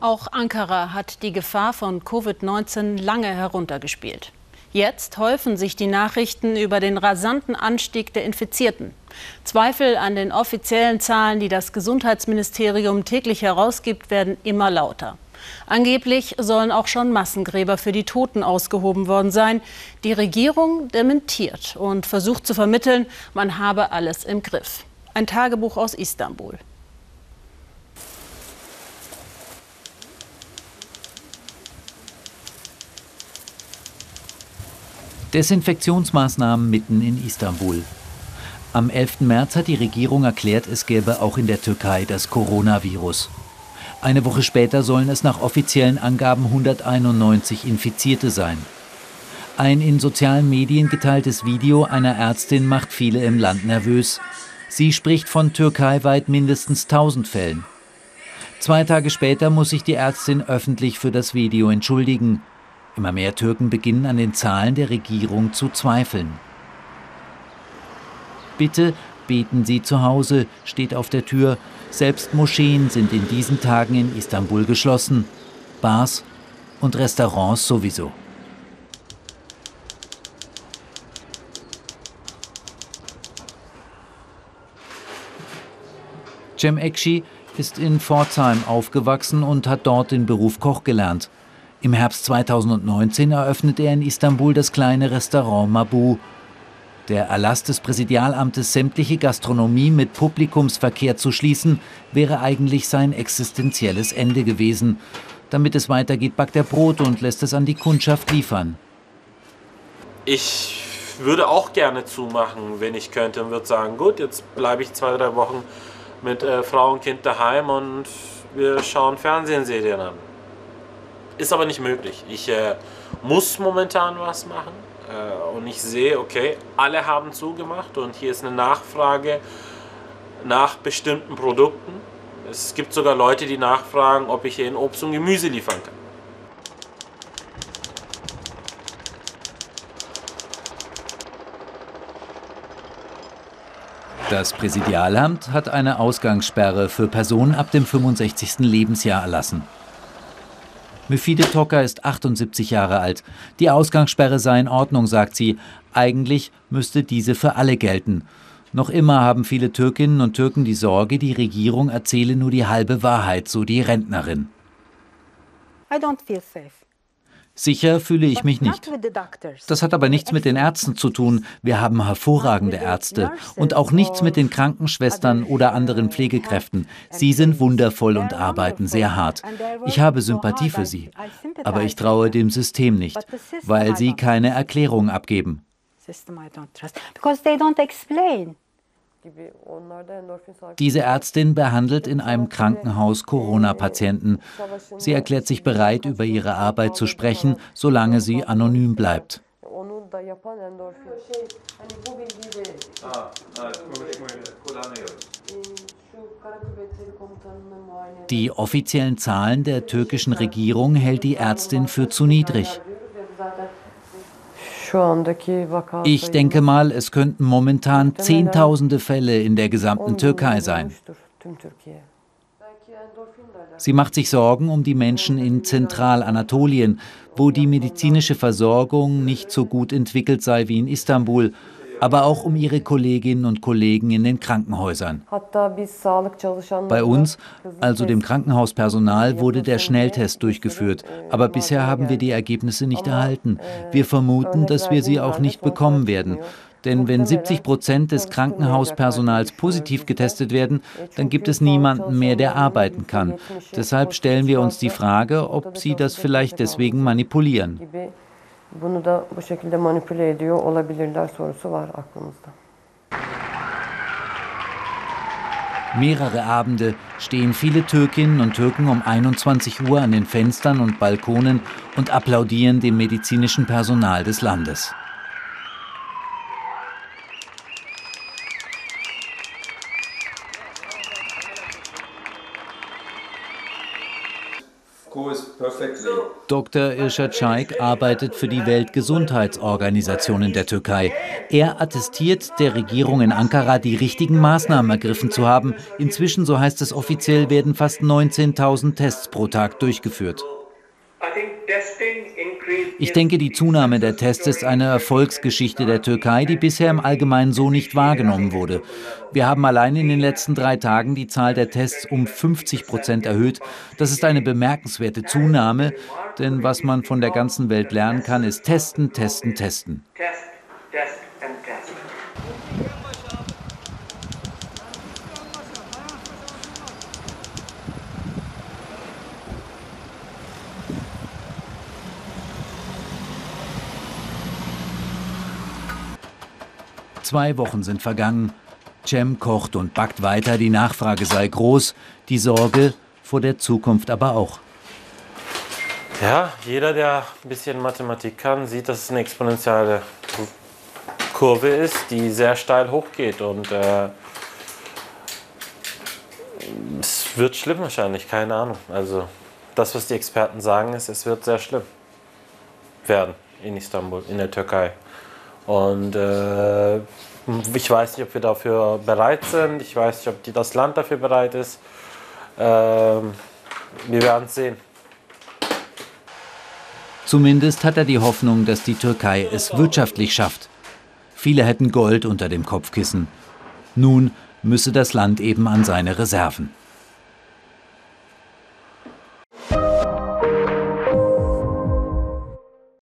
Auch Ankara hat die Gefahr von Covid-19 lange heruntergespielt. Jetzt häufen sich die Nachrichten über den rasanten Anstieg der Infizierten. Zweifel an den offiziellen Zahlen, die das Gesundheitsministerium täglich herausgibt, werden immer lauter. Angeblich sollen auch schon Massengräber für die Toten ausgehoben worden sein. Die Regierung dementiert und versucht zu vermitteln, man habe alles im Griff. Ein Tagebuch aus Istanbul. Desinfektionsmaßnahmen mitten in Istanbul. Am 11. März hat die Regierung erklärt, es gäbe auch in der Türkei das Coronavirus. Eine Woche später sollen es nach offiziellen Angaben 191 Infizierte sein. Ein in sozialen Medien geteiltes Video einer Ärztin macht viele im Land nervös. Sie spricht von türkeiweit mindestens 1000 Fällen. Zwei Tage später muss sich die Ärztin öffentlich für das Video entschuldigen. Immer mehr Türken beginnen an den Zahlen der Regierung zu zweifeln. Bitte beten Sie zu Hause, steht auf der Tür. Selbst Moscheen sind in diesen Tagen in Istanbul geschlossen. Bars und Restaurants sowieso. Cem Ekşi ist in Pforzheim aufgewachsen und hat dort den Beruf Koch gelernt. Im Herbst 2019 eröffnet er in Istanbul das kleine Restaurant Mabu. Der Erlass des Präsidialamtes, sämtliche Gastronomie mit Publikumsverkehr zu schließen, wäre eigentlich sein existenzielles Ende gewesen. Damit es weitergeht, backt er Brot und lässt es an die Kundschaft liefern. Ich würde auch gerne zumachen, wenn ich könnte, und würde sagen, gut, jetzt bleibe ich zwei, drei Wochen mit äh, Frau und Kind daheim und wir schauen Fernsehserien an. Ist aber nicht möglich. Ich äh, muss momentan was machen äh, und ich sehe, okay, alle haben zugemacht und hier ist eine Nachfrage nach bestimmten Produkten. Es gibt sogar Leute, die nachfragen, ob ich ihnen Obst und Gemüse liefern kann. Das Präsidialamt hat eine Ausgangssperre für Personen ab dem 65. Lebensjahr erlassen. Müfide Tocker ist 78 Jahre alt. Die Ausgangssperre sei in Ordnung, sagt sie. Eigentlich müsste diese für alle gelten. Noch immer haben viele Türkinnen und Türken die Sorge, die Regierung erzähle nur die halbe Wahrheit, so die Rentnerin. I don't feel safe. Sicher fühle ich mich nicht. Das hat aber nichts mit den Ärzten zu tun. Wir haben hervorragende Ärzte und auch nichts mit den Krankenschwestern oder anderen Pflegekräften. Sie sind wundervoll und arbeiten sehr hart. Ich habe Sympathie für sie, aber ich traue dem System nicht, weil sie keine Erklärung abgeben. Because they don't explain. Diese Ärztin behandelt in einem Krankenhaus Corona-Patienten. Sie erklärt sich bereit, über ihre Arbeit zu sprechen, solange sie anonym bleibt. Die offiziellen Zahlen der türkischen Regierung hält die Ärztin für zu niedrig. Ich denke mal, es könnten momentan Zehntausende Fälle in der gesamten Türkei sein. Sie macht sich Sorgen um die Menschen in Zentralanatolien, wo die medizinische Versorgung nicht so gut entwickelt sei wie in Istanbul aber auch um ihre Kolleginnen und Kollegen in den Krankenhäusern. Bei uns, also dem Krankenhauspersonal, wurde der Schnelltest durchgeführt, aber bisher haben wir die Ergebnisse nicht erhalten. Wir vermuten, dass wir sie auch nicht bekommen werden. Denn wenn 70 Prozent des Krankenhauspersonals positiv getestet werden, dann gibt es niemanden mehr, der arbeiten kann. Deshalb stellen wir uns die Frage, ob sie das vielleicht deswegen manipulieren bunu da bu şekilde manipüle ediyor olabilirler sorusu var aklımızda. Mehrere Abende stehen viele Türkinnen und Türken um 21 Uhr an den Fenstern und Balkonen und applaudieren dem medizinischen Personal des Landes. Dr. Irshad Scheik arbeitet für die Weltgesundheitsorganisation in der Türkei. Er attestiert der Regierung in Ankara, die richtigen Maßnahmen ergriffen zu haben. Inzwischen, so heißt es offiziell, werden fast 19.000 Tests pro Tag durchgeführt. Ich denke, die Zunahme der Tests ist eine Erfolgsgeschichte der Türkei, die bisher im Allgemeinen so nicht wahrgenommen wurde. Wir haben allein in den letzten drei Tagen die Zahl der Tests um 50 Prozent erhöht. Das ist eine bemerkenswerte Zunahme, denn was man von der ganzen Welt lernen kann, ist testen, testen, testen. Zwei Wochen sind vergangen. Cem kocht und backt weiter, die Nachfrage sei groß, die Sorge vor der Zukunft aber auch. Ja, jeder, der ein bisschen Mathematik kann, sieht, dass es eine exponentielle Kurve ist, die sehr steil hochgeht. Und äh, es wird schlimm wahrscheinlich, keine Ahnung. Also das, was die Experten sagen, ist, es wird sehr schlimm werden in Istanbul, in der Türkei. Und äh, ich weiß nicht, ob wir dafür bereit sind. Ich weiß nicht, ob die, das Land dafür bereit ist. Ähm, wir werden es sehen. Zumindest hat er die Hoffnung, dass die Türkei es wirtschaftlich schafft. Viele hätten Gold unter dem Kopfkissen. Nun müsse das Land eben an seine Reserven.